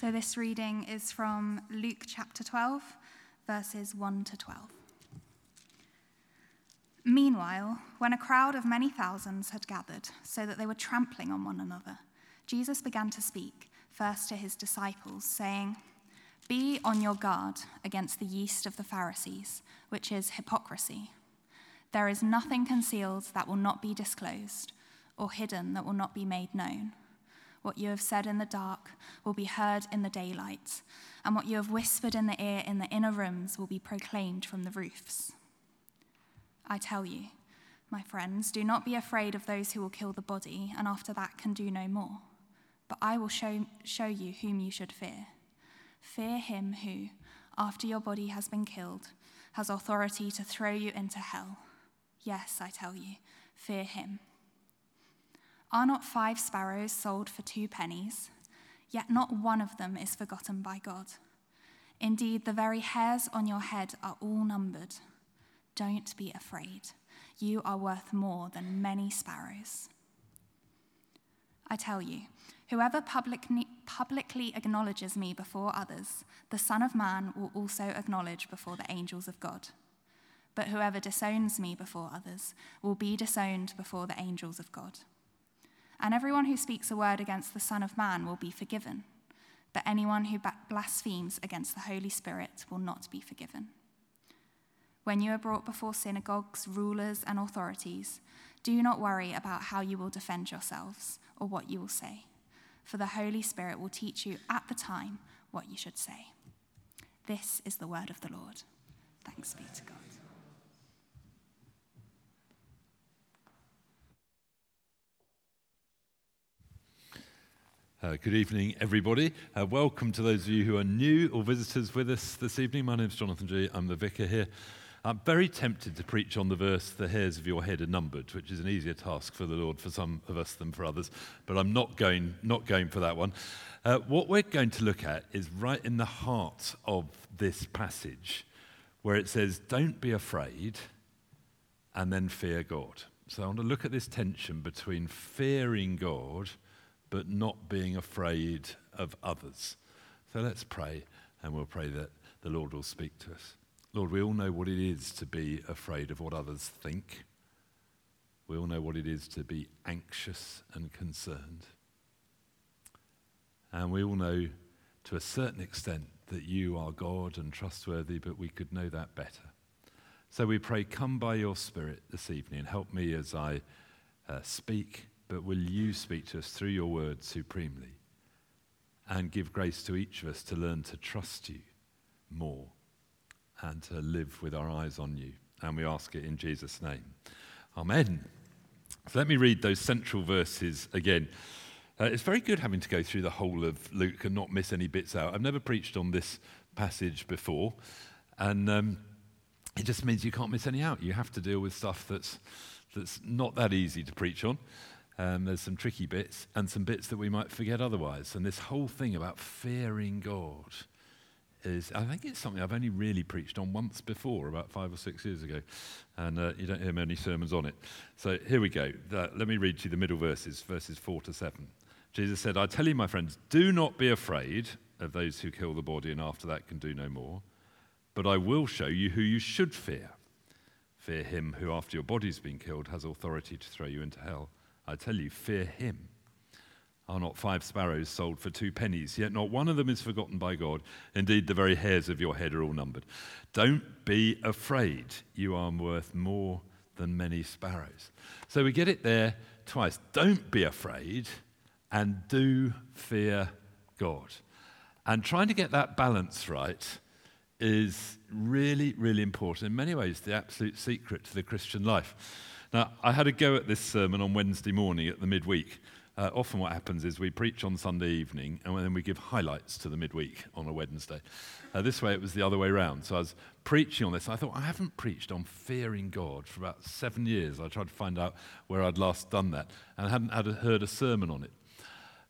So this reading is from Luke chapter 12, verses 1 to 12. Meanwhile, when a crowd of many thousands had gathered so that they were trampling on one another, Jesus began to speak, first to his disciples, saying, Be on your guard against the yeast of the Pharisees, which is hypocrisy. There is nothing concealed that will not be disclosed, or hidden that will not be made known. What you have said in the dark will be heard in the daylight, and what you have whispered in the ear in the inner rooms will be proclaimed from the roofs. I tell you, my friends, do not be afraid of those who will kill the body, and after that can do no more. But I will show, show you whom you should fear. Fear him who, after your body has been killed, has authority to throw you into hell. Yes, I tell you, fear him. Are not five sparrows sold for two pennies? Yet not one of them is forgotten by God. Indeed, the very hairs on your head are all numbered. Don't be afraid. You are worth more than many sparrows. I tell you, whoever publicly acknowledges me before others, the Son of Man will also acknowledge before the angels of God. But whoever disowns me before others will be disowned before the angels of God. And everyone who speaks a word against the Son of Man will be forgiven, but anyone who blasphemes against the Holy Spirit will not be forgiven. When you are brought before synagogues, rulers, and authorities, do not worry about how you will defend yourselves or what you will say, for the Holy Spirit will teach you at the time what you should say. This is the word of the Lord. Thanks be to God. Uh, good evening, everybody. Uh, welcome to those of you who are new or visitors with us this evening. My name is Jonathan Jee. I'm the vicar here. I'm very tempted to preach on the verse, the hairs of your head are numbered, which is an easier task for the Lord for some of us than for others, but I'm not going, not going for that one. Uh, what we're going to look at is right in the heart of this passage, where it says, Don't be afraid, and then fear God. So I want to look at this tension between fearing God but not being afraid of others. So let's pray, and we'll pray that the Lord will speak to us. Lord, we all know what it is to be afraid of what others think. We all know what it is to be anxious and concerned. And we all know to a certain extent that you are God and trustworthy, but we could know that better. So we pray, come by your Spirit this evening and help me as I uh, speak but will you speak to us through your word supremely and give grace to each of us to learn to trust you more and to live with our eyes on you? And we ask it in Jesus' name. Amen. So let me read those central verses again. Uh, it's very good having to go through the whole of Luke and not miss any bits out. I've never preached on this passage before, and um, it just means you can't miss any out. You have to deal with stuff that's, that's not that easy to preach on. Um, there's some tricky bits and some bits that we might forget otherwise. And this whole thing about fearing God is, I think it's something I've only really preached on once before, about five or six years ago. And uh, you don't hear many sermons on it. So here we go. Let me read to you the middle verses, verses four to seven. Jesus said, I tell you, my friends, do not be afraid of those who kill the body and after that can do no more, but I will show you who you should fear. Fear him who, after your body's been killed, has authority to throw you into hell. I tell you, fear him. Are not five sparrows sold for two pennies? Yet not one of them is forgotten by God. Indeed, the very hairs of your head are all numbered. Don't be afraid. You are worth more than many sparrows. So we get it there twice. Don't be afraid and do fear God. And trying to get that balance right is really, really important. In many ways, the absolute secret to the Christian life. Now, I had a go at this sermon on Wednesday morning at the midweek. Uh, often, what happens is we preach on Sunday evening and then we give highlights to the midweek on a Wednesday. Uh, this way, it was the other way around. So I was preaching on this. I thought, I haven't preached on fearing God for about seven years. I tried to find out where I'd last done that, and I hadn't had a, heard a sermon on it.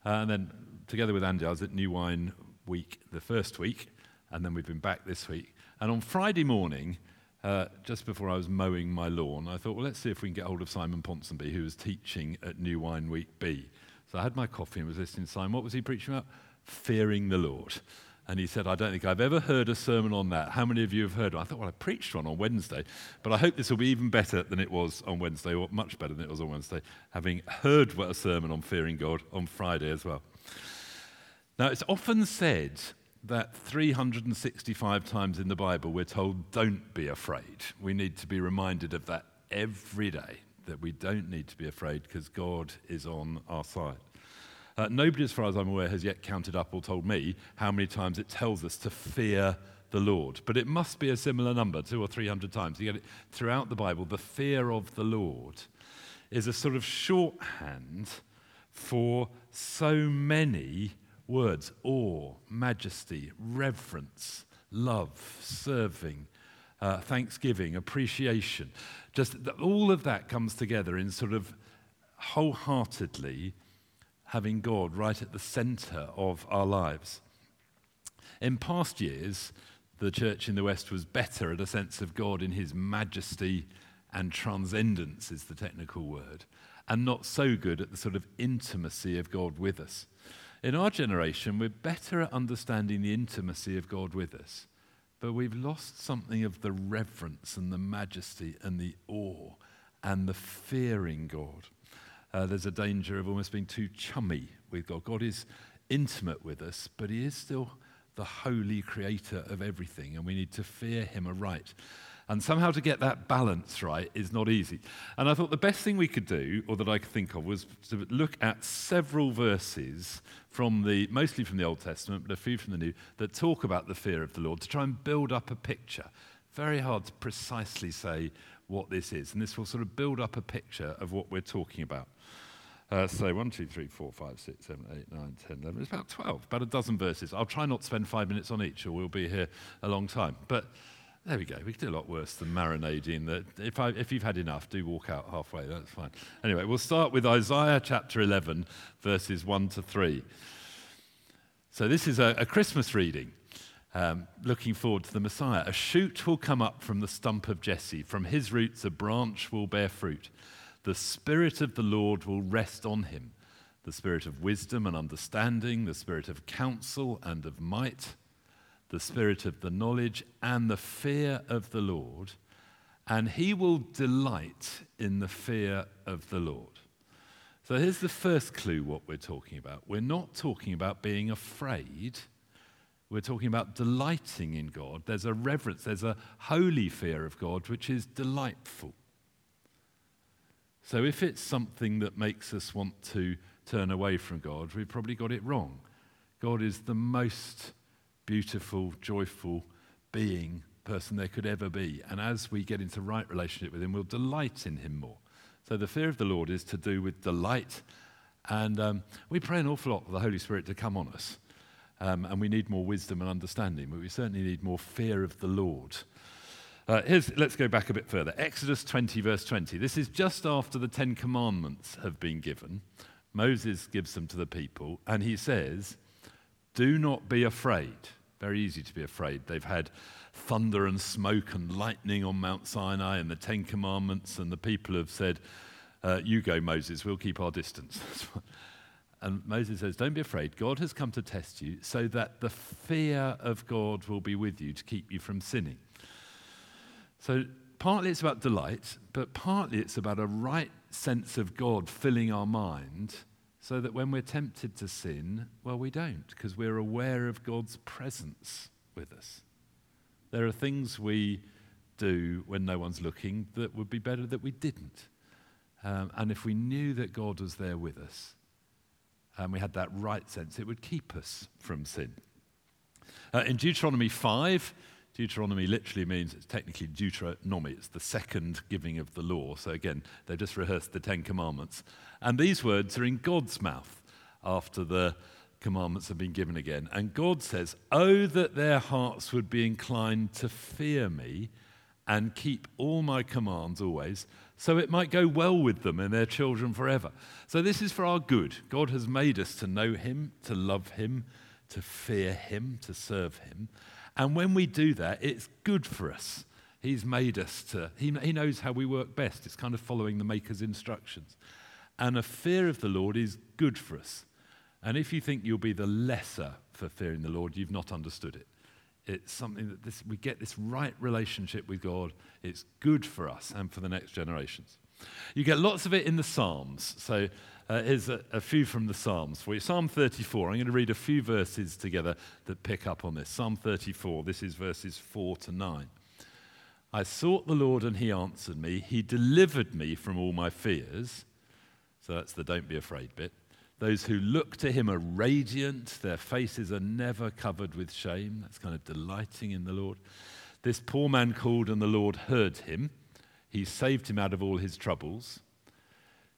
Uh, and then, together with Andy, I was at New Wine Week the first week, and then we've been back this week. And on Friday morning, uh, just before I was mowing my lawn, I thought, well, let's see if we can get hold of Simon Ponsonby, who was teaching at New Wine Week B. So I had my coffee and was listening to Simon. What was he preaching about? fearing the Lord. And he said, I don't think I've ever heard a sermon on that. How many of you have heard it? I thought, well, I preached one on Wednesday, but I hope this will be even better than it was on Wednesday, or much better than it was on Wednesday, having heard what a sermon on fearing God on Friday as well. Now, it's often said that 365 times in the Bible we're told, don't be afraid. We need to be reminded of that every day, that we don't need to be afraid because God is on our side. Uh, nobody, as far as I'm aware, has yet counted up or told me how many times it tells us to fear the Lord. But it must be a similar number, two or three hundred times. You get it throughout the Bible. The fear of the Lord is a sort of shorthand for so many words awe, majesty, reverence, love, serving, uh, thanksgiving, appreciation. Just all of that comes together in sort of wholeheartedly having God right at the center of our lives. In past years, the church in the West was better at a sense of God in his majesty and transcendence, is the technical word, and not so good at the sort of intimacy of God with us. In our generation, we're better at understanding the intimacy of God with us, but we've lost something of the reverence and the majesty and the awe and the fearing God uh, there's a danger of almost being too chummy with God. God is intimate with us, but He is still the holy creator of everything, and we need to fear Him aright. And somehow to get that balance right is not easy. And I thought the best thing we could do, or that I could think of, was to look at several verses from the, mostly from the Old Testament, but a few from the New, that talk about the fear of the Lord to try and build up a picture. Very hard to precisely say what this is. And this will sort of build up a picture of what we're talking about. Uh, so 1, 2, 3, 4, 5, 6, 7, 8, 9, 10, 11. It's about 12, about a dozen verses. I'll try not to spend five minutes on each, or we'll be here a long time. But there we go. We can do a lot worse than marinading. That if, I, if you've had enough, do walk out halfway. That's fine. Anyway, we'll start with Isaiah chapter 11, verses 1 to 3. So this is a, a Christmas reading. Um, looking forward to the Messiah. A shoot will come up from the stump of Jesse. From his roots, a branch will bear fruit. The Spirit of the Lord will rest on him the Spirit of wisdom and understanding, the Spirit of counsel and of might, the Spirit of the knowledge and the fear of the Lord. And he will delight in the fear of the Lord. So here's the first clue what we're talking about. We're not talking about being afraid. We're talking about delighting in God. There's a reverence, there's a holy fear of God, which is delightful. So if it's something that makes us want to turn away from God, we've probably got it wrong. God is the most beautiful, joyful being, person there could ever be. And as we get into right relationship with Him, we'll delight in Him more. So the fear of the Lord is to do with delight. And um, we pray an awful lot for the Holy Spirit to come on us. Um, and we need more wisdom and understanding, but we certainly need more fear of the Lord. Uh, let's go back a bit further. Exodus 20, verse 20. This is just after the Ten Commandments have been given. Moses gives them to the people, and he says, Do not be afraid. Very easy to be afraid. They've had thunder and smoke and lightning on Mount Sinai and the Ten Commandments, and the people have said, uh, You go, Moses, we'll keep our distance. and Moses says, Don't be afraid. God has come to test you so that the fear of God will be with you to keep you from sinning. So partly it's about delight, but partly it's about a right sense of God filling our mind so that when we're tempted to sin, well, we don't, because we're aware of God's presence with us. There are things we do when no one's looking that would be better that we didn't. Um, and if we knew that God was there with us, and we had that right sense, it would keep us from sin. Uh, in Deuteronomy 5, Deuteronomy literally means it's technically Deuteronomy, it's the second giving of the law. So again, they've just rehearsed the Ten Commandments. And these words are in God's mouth after the commandments have been given again. And God says, Oh, that their hearts would be inclined to fear me and keep all my commands always, so it might go well with them and their children forever. So this is for our good. God has made us to know Him, to love Him, to fear Him, to serve Him. And when we do that, it's good for us. He's made us to, he, he knows how we work best. It's kind of following the Maker's instructions. And a fear of the Lord is good for us. And if you think you'll be the lesser for fearing the Lord, you've not understood it. It's something that this, we get this right relationship with God. It's good for us and for the next generations. You get lots of it in the Psalms. So uh, here's a, a few from the Psalms for you. Psalm 34. I'm going to read a few verses together that pick up on this. Psalm 34. This is verses 4 to 9. I sought the Lord and he answered me. He delivered me from all my fears. So that's the don't be afraid bit. Those who look to him are radiant, their faces are never covered with shame. That's kind of delighting in the Lord. This poor man called, and the Lord heard him. He saved him out of all his troubles.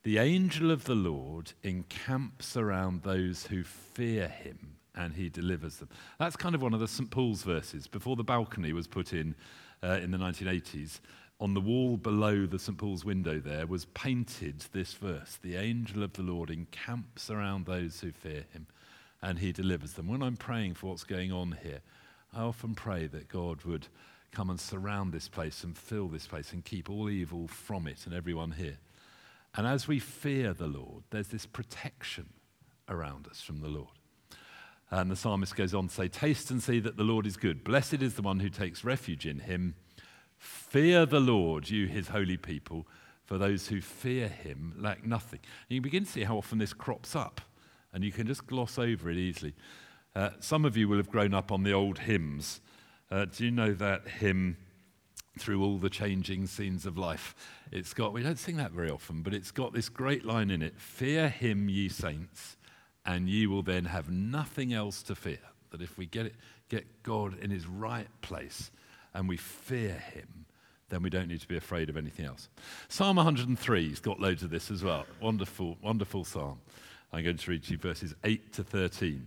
The angel of the Lord encamps around those who fear him and he delivers them. That's kind of one of the St. Paul's verses. Before the balcony was put in uh, in the 1980s, on the wall below the St. Paul's window there was painted this verse The angel of the Lord encamps around those who fear him and he delivers them. When I'm praying for what's going on here, I often pray that God would come and surround this place and fill this place and keep all evil from it and everyone here. And as we fear the Lord, there's this protection around us from the Lord. And the psalmist goes on to say, Taste and see that the Lord is good. Blessed is the one who takes refuge in him. Fear the Lord, you his holy people, for those who fear him lack nothing. And you begin to see how often this crops up, and you can just gloss over it easily. Uh, some of you will have grown up on the old hymns. Uh, do you know that hymn, Through All the Changing Scenes of Life? It's got, we don't sing that very often, but it's got this great line in it Fear him, ye saints, and ye will then have nothing else to fear. That if we get, it, get God in his right place, and we fear him, then we don't need to be afraid of anything else. Psalm 103's got loads of this as well. Wonderful, wonderful psalm. I'm going to read you verses 8 to 13.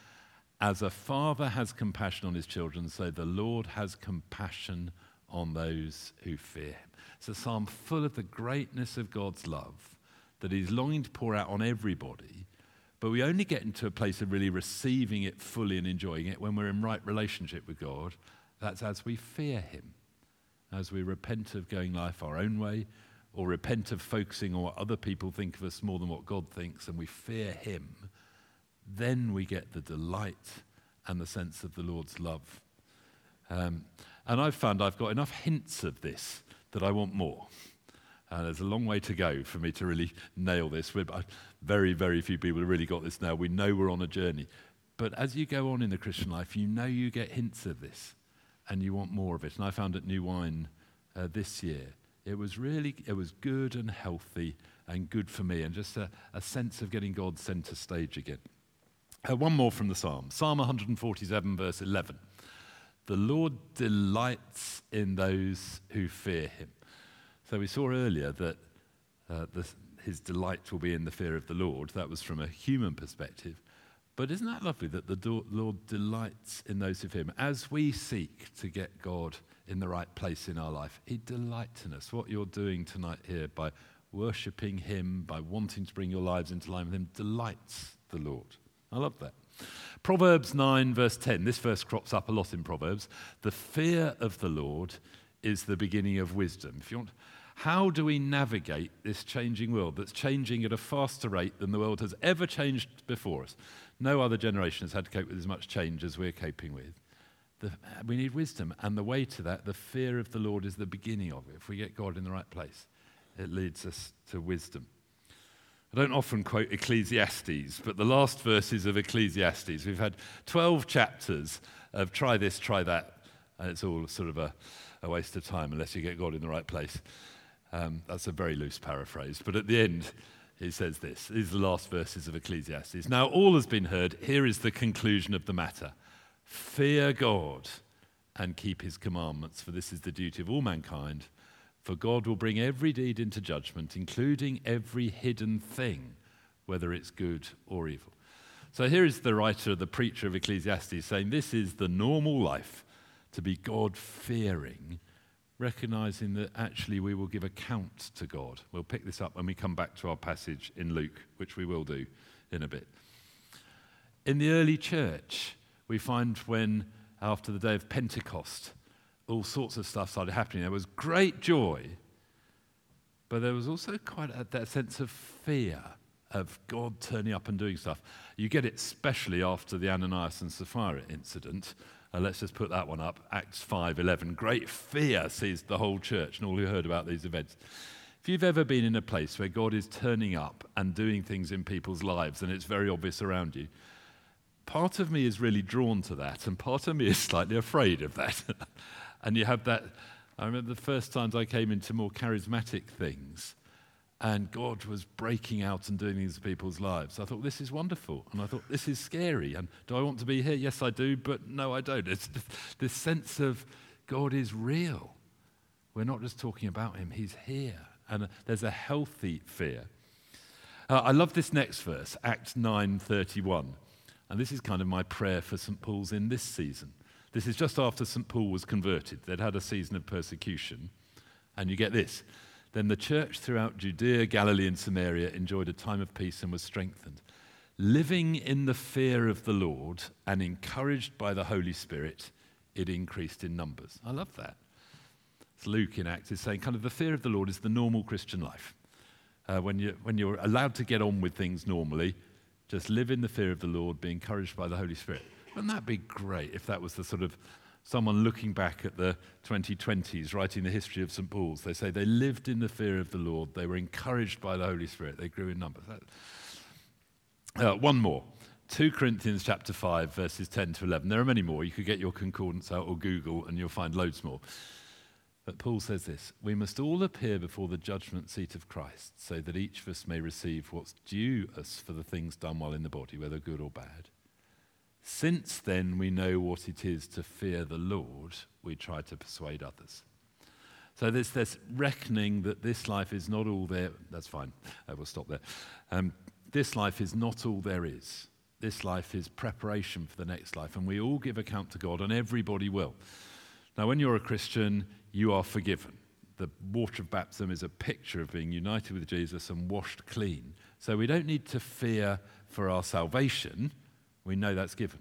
As a father has compassion on his children, so the Lord has compassion on those who fear him. It's a psalm full of the greatness of God's love that he's longing to pour out on everybody, but we only get into a place of really receiving it fully and enjoying it when we're in right relationship with God that's as we fear Him, as we repent of going life our own way, or repent of focusing on what other people think of us more than what God thinks, and we fear Him, then we get the delight and the sense of the Lord's love. Um, and I've found I've got enough hints of this that I want more. And there's a long way to go for me to really nail this. We're, very, very few people have really got this now. We know we're on a journey. But as you go on in the Christian life, you know you get hints of this and you want more of it. And I found at New Wine uh, this year, it was really, it was good and healthy and good for me, and just a, a sense of getting God center stage again. Uh, one more from the Psalm Psalm 147, verse 11. The Lord delights in those who fear him. So we saw earlier that uh, the, his delight will be in the fear of the Lord. That was from a human perspective. But isn't that lovely that the Lord delights in those of Him? As we seek to get God in the right place in our life, He delights in us. What you're doing tonight here by worshipping Him, by wanting to bring your lives into line with Him, delights the Lord. I love that. Proverbs 9, verse 10. This verse crops up a lot in Proverbs. The fear of the Lord is the beginning of wisdom. If you want, how do we navigate this changing world that's changing at a faster rate than the world has ever changed before us? No other generation has had to cope with as much change as we're coping with. The, we need wisdom, and the way to that, the fear of the Lord, is the beginning of it. If we get God in the right place, it leads us to wisdom. I don't often quote Ecclesiastes, but the last verses of Ecclesiastes, we've had 12 chapters of try this, try that, and it's all sort of a, a waste of time unless you get God in the right place. Um, that's a very loose paraphrase, but at the end, he says this. These are the last verses of Ecclesiastes. Now, all has been heard. Here is the conclusion of the matter Fear God and keep his commandments, for this is the duty of all mankind. For God will bring every deed into judgment, including every hidden thing, whether it's good or evil. So here is the writer, the preacher of Ecclesiastes, saying this is the normal life to be God fearing, recognizing that actually we will give account to God. We'll pick this up when we come back to our passage in Luke, which we will do in a bit. In the early church, we find when, after the day of Pentecost, all sorts of stuff started happening. There was great joy, but there was also quite a, that sense of fear of God turning up and doing stuff. You get it especially after the Ananias and Sapphira incident. Uh, let's just put that one up. Acts 5:11. Great fear seized the whole church and all who heard about these events. If you've ever been in a place where God is turning up and doing things in people's lives and it's very obvious around you, part of me is really drawn to that and part of me is slightly afraid of that. and you have that. I remember the first times I came into more charismatic things and God was breaking out and doing these people's lives. I thought, this is wonderful. And I thought, this is scary. And do I want to be here? Yes, I do, but no, I don't. It's this sense of God is real. We're not just talking about him, he's here. And there's a healthy fear. Uh, I love this next verse, Acts 9:31. And this is kind of my prayer for St. Paul's in this season. This is just after St. Paul was converted. They'd had a season of persecution. And you get this then the church throughout Judea, Galilee, and Samaria enjoyed a time of peace and was strengthened. Living in the fear of the Lord and encouraged by the Holy Spirit, it increased in numbers. I love that. It's Luke in Acts is saying kind of the fear of the Lord is the normal Christian life. Uh, when, you, when you're allowed to get on with things normally, just live in the fear of the Lord, be encouraged by the Holy Spirit. Wouldn't that be great if that was the sort of someone looking back at the 2020s, writing the history of St. Paul's, they say they lived in the fear of the Lord, they were encouraged by the Holy Spirit, they grew in numbers. Uh, one more. 2 Corinthians chapter 5, verses 10 to 11. There are many more. You could get your concordance out or Google and you'll find loads more. But Paul says this We must all appear before the judgment seat of Christ, so that each of us may receive what's due us for the things done while in the body, whether good or bad. Since then we know what it is to fear the Lord, we try to persuade others. So there's this reckoning that this life is not all there. That's fine. I will stop there. Um, this life is not all there is. This life is preparation for the next life, and we all give account to God, and everybody will. Now, when you're a Christian, you are forgiven. The water of baptism is a picture of being united with Jesus and washed clean. So we don't need to fear for our salvation we know that's given.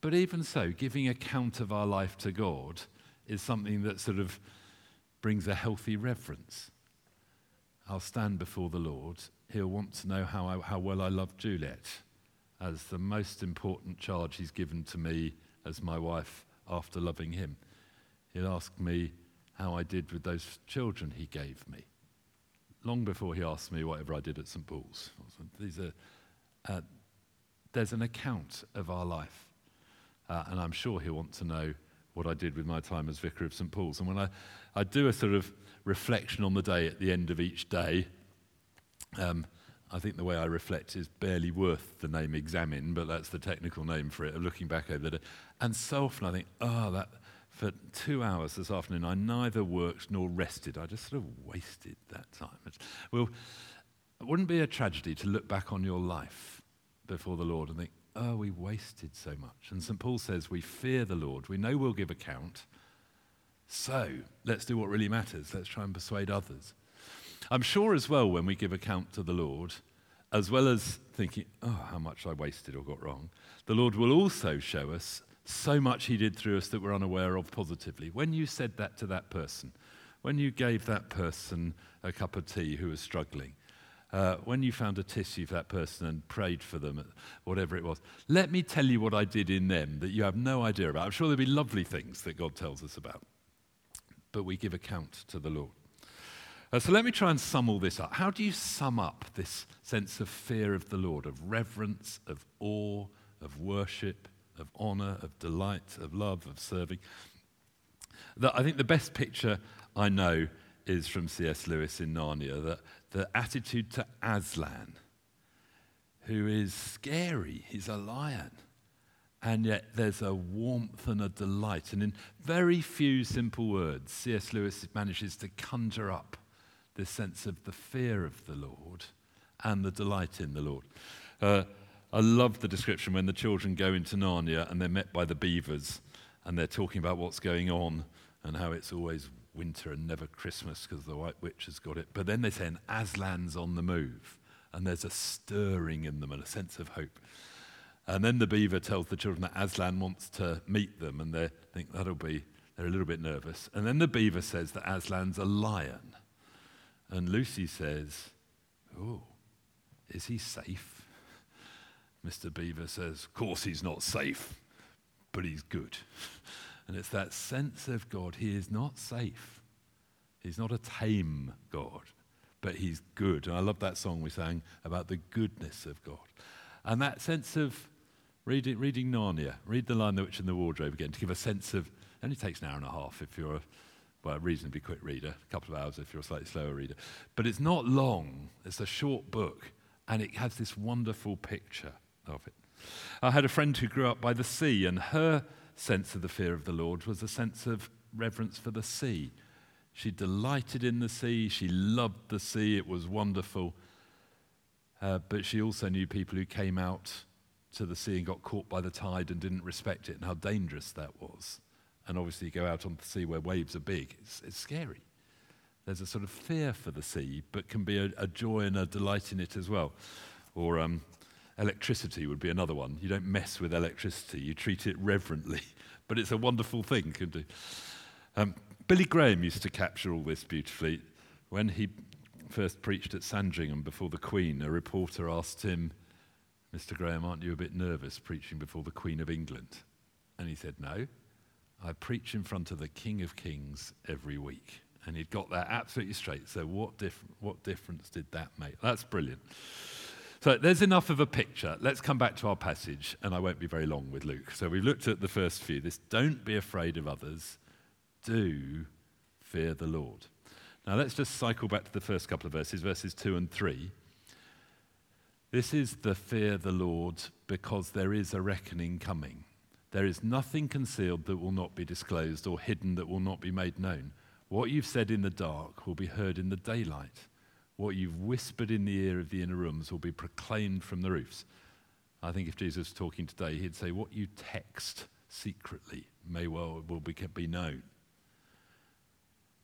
But even so, giving account of our life to God is something that sort of brings a healthy reverence. I'll stand before the Lord. He'll want to know how, I, how well I love Juliet as the most important charge he's given to me as my wife after loving him. He'll ask me how I did with those children he gave me. Long before he asked me whatever I did at St. Paul's. These are uh, there's an account of our life. Uh, and I'm sure he'll want to know what I did with my time as vicar of St. Paul's. And when I, I do a sort of reflection on the day at the end of each day, um, I think the way I reflect is barely worth the name examine, but that's the technical name for it, of looking back over the day. And so often I think, oh, that for two hours this afternoon, I neither worked nor rested. I just sort of wasted that time. well, it wouldn't be a tragedy to look back on your life before the Lord and think, oh, we wasted so much. And St. Paul says, we fear the Lord. We know we'll give account. So let's do what really matters. Let's try and persuade others. I'm sure as well, when we give account to the Lord, as well as thinking, oh, how much I wasted or got wrong, the Lord will also show us so much He did through us that we're unaware of positively. When you said that to that person, when you gave that person a cup of tea who was struggling, uh, when you found a tissue for that person and prayed for them, whatever it was, let me tell you what I did in them that you have no idea about. I'm sure there'll be lovely things that God tells us about, but we give account to the Lord. Uh, so let me try and sum all this up. How do you sum up this sense of fear of the Lord, of reverence, of awe, of worship, of honor, of delight, of love, of serving? The, I think the best picture I know is from C.S. Lewis in Narnia, that the attitude to Aslan, who is scary. He's a lion. And yet there's a warmth and a delight. And in very few simple words, C.S. Lewis manages to conjure up this sense of the fear of the Lord and the delight in the Lord. Uh, I love the description when the children go into Narnia and they're met by the beavers and they're talking about what's going on and how it's always winter and never Christmas because the White Witch has got it. But then they say an Aslan's on the move, and there's a stirring in them and a sense of hope. And then the beaver tells the children that Aslan wants to meet them, and they think that'll be, they're a little bit nervous. And then the beaver says that Aslan's a lion. And Lucy says, Oh, is he safe? Mr. Beaver says, Of course he's not safe, but he's good. And it's that sense of God. He is not safe, he's not a tame God, but he's good. And I love that song we sang about the goodness of God. And that sense of reading, reading Narnia, read The Lion, the Witch, and the Wardrobe again to give a sense of, it only takes an hour and a half if you're a well, a reasonably quick reader, a couple of hours if you're a slightly slower reader. But it's not long, it's a short book, and it has this wonderful picture of it. I had a friend who grew up by the sea, and her sense of the fear of the Lord was a sense of reverence for the sea. She delighted in the sea, she loved the sea, it was wonderful. Uh, but she also knew people who came out to the sea and got caught by the tide and didn't respect it and how dangerous that was. And obviously, you go out on the sea where waves are big, it's, it's scary. There's a sort of fear for the sea, but can be a, a joy and a delight in it as well. Or um, Electricity would be another one. You don't mess with electricity, you treat it reverently, but it's a wonderful thing, can do. Um, Billy Graham used to capture all this beautifully. When he first preached at Sandringham before the Queen, a reporter asked him, Mr. Graham, aren't you a bit nervous preaching before the Queen of England? And he said, No, I preach in front of the King of Kings every week. And he'd got that absolutely straight. So, what, what difference did that make? That's brilliant. So there's enough of a picture. Let's come back to our passage, and I won't be very long with Luke. So we've looked at the first few. This don't be afraid of others, do fear the Lord. Now let's just cycle back to the first couple of verses, verses 2 and 3. This is the fear the Lord because there is a reckoning coming. There is nothing concealed that will not be disclosed or hidden that will not be made known. What you've said in the dark will be heard in the daylight. What you've whispered in the ear of the inner rooms will be proclaimed from the roofs. I think if Jesus was talking today, he'd say, What you text secretly may well will be, be known.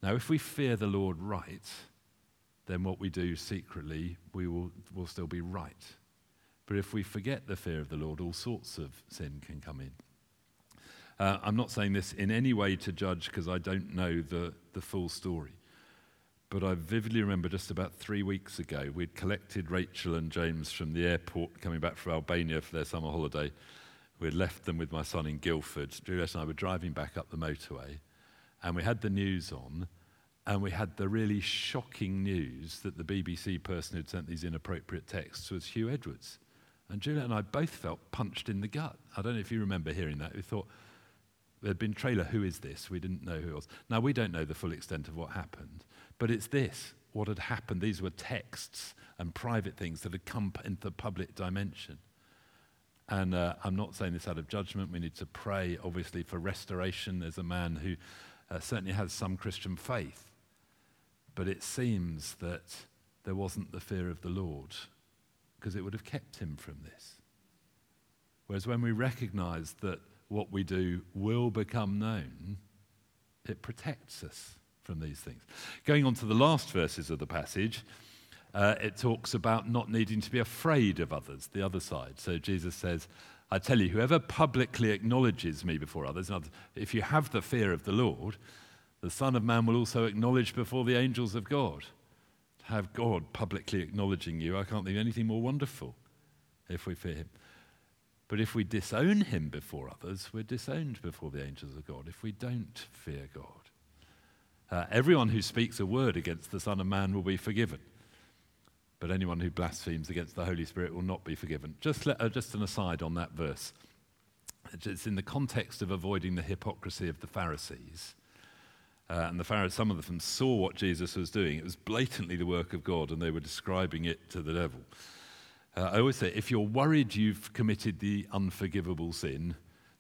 Now, if we fear the Lord right, then what we do secretly we will, will still be right. But if we forget the fear of the Lord, all sorts of sin can come in. Uh, I'm not saying this in any way to judge because I don't know the, the full story. But I vividly remember just about three weeks ago, we'd collected Rachel and James from the airport coming back from Albania for their summer holiday. We'd left them with my son in Guildford. Juliet and I were driving back up the motorway, and we had the news on, and we had the really shocking news that the BBC person who'd sent these inappropriate texts was Huw Edwards. And Juliet and I both felt punched in the gut. I don't know if you remember hearing that. We thought, there'd been trailer, who is this? We didn't know who it was. Now, we don't know the full extent of what happened. But it's this what had happened. These were texts and private things that had come into the public dimension. And uh, I'm not saying this out of judgment. We need to pray, obviously, for restoration. There's a man who uh, certainly has some Christian faith. But it seems that there wasn't the fear of the Lord because it would have kept him from this. Whereas when we recognize that what we do will become known, it protects us from these things. Going on to the last verses of the passage, uh, it talks about not needing to be afraid of others, the other side. So Jesus says, I tell you, whoever publicly acknowledges me before others, if you have the fear of the Lord, the Son of Man will also acknowledge before the angels of God. To have God publicly acknowledging you, I can't think of anything more wonderful if we fear him. But if we disown him before others, we're disowned before the angels of God if we don't fear God. Uh, everyone who speaks a word against the Son of Man will be forgiven. But anyone who blasphemes against the Holy Spirit will not be forgiven. Just, let, uh, just an aside on that verse. It's in the context of avoiding the hypocrisy of the Pharisees. Uh, and the Pharisees, some of them saw what Jesus was doing. It was blatantly the work of God, and they were describing it to the devil. Uh, I always say, if you're worried you've committed the unforgivable sin,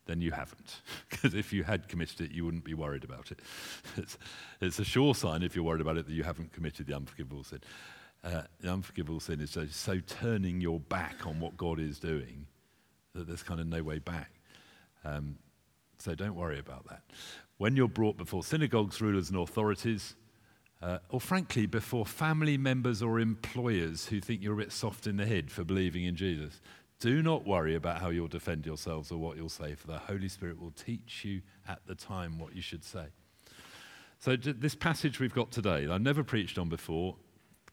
then you haven't. Because if you had committed it, you wouldn't be worried about it. It's, it's, a sure sign, if you're worried about it, that you haven't committed the unforgivable sin. Uh, the unforgivable sin is so, so, turning your back on what God is doing that there's kind of no way back. Um, So don't worry about that. When you're brought before synagogues, rulers, and authorities, uh, or frankly, before family members or employers who think you're a bit soft in the head for believing in Jesus, do not worry about how you'll defend yourselves or what you'll say, for the Holy Spirit will teach you at the time what you should say. So, this passage we've got today, I've never preached on before.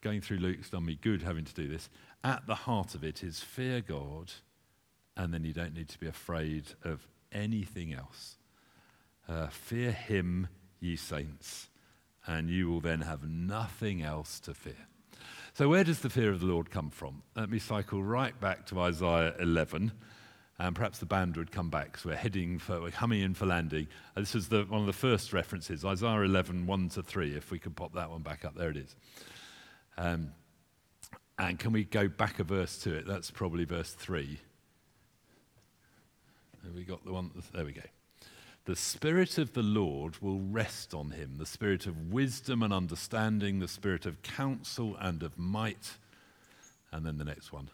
Going through Luke's done me good having to do this. At the heart of it is fear God, and then you don't need to be afraid of anything else. Uh, fear Him, ye saints, and you will then have nothing else to fear. So, where does the fear of the Lord come from? Let me cycle right back to Isaiah 11 and perhaps the band would come back. So we're heading for, we're coming in for landing. Uh, this is the, one of the first references, Isaiah 11, 1 to 3, if we could pop that one back up. There it is. Um, and can we go back a verse to it? That's probably verse 3. Have we got the one? There we go. The Spirit of the Lord will rest on him, the Spirit of wisdom and understanding, the Spirit of counsel and of might. And then the next one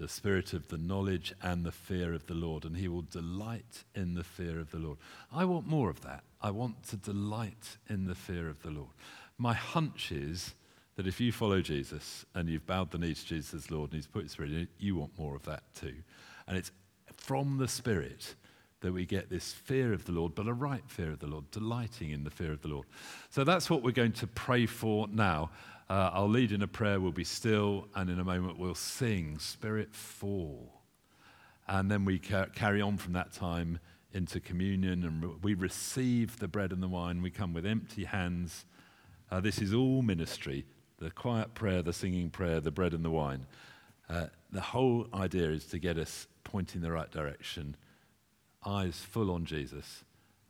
the spirit of the knowledge and the fear of the Lord, and he will delight in the fear of the Lord. I want more of that. I want to delight in the fear of the Lord. My hunch is that if you follow Jesus and you've bowed the knee to Jesus Lord and he's put his spirit in, you want more of that too. And it's from the Spirit that we get this fear of the Lord, but a right fear of the Lord, delighting in the fear of the Lord. So that's what we're going to pray for now. Uh, I'll lead in a prayer, we'll be still, and in a moment we'll sing, Spirit Fall. And then we ca- carry on from that time into communion and re- we receive the bread and the wine. We come with empty hands. Uh, this is all ministry the quiet prayer, the singing prayer, the bread and the wine. Uh, the whole idea is to get us pointing the right direction, eyes full on Jesus.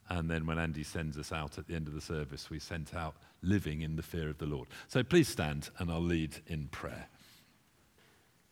And then when Andy sends us out at the end of the service, we sent out living in the fear of the Lord. So please stand and I'll lead in prayer.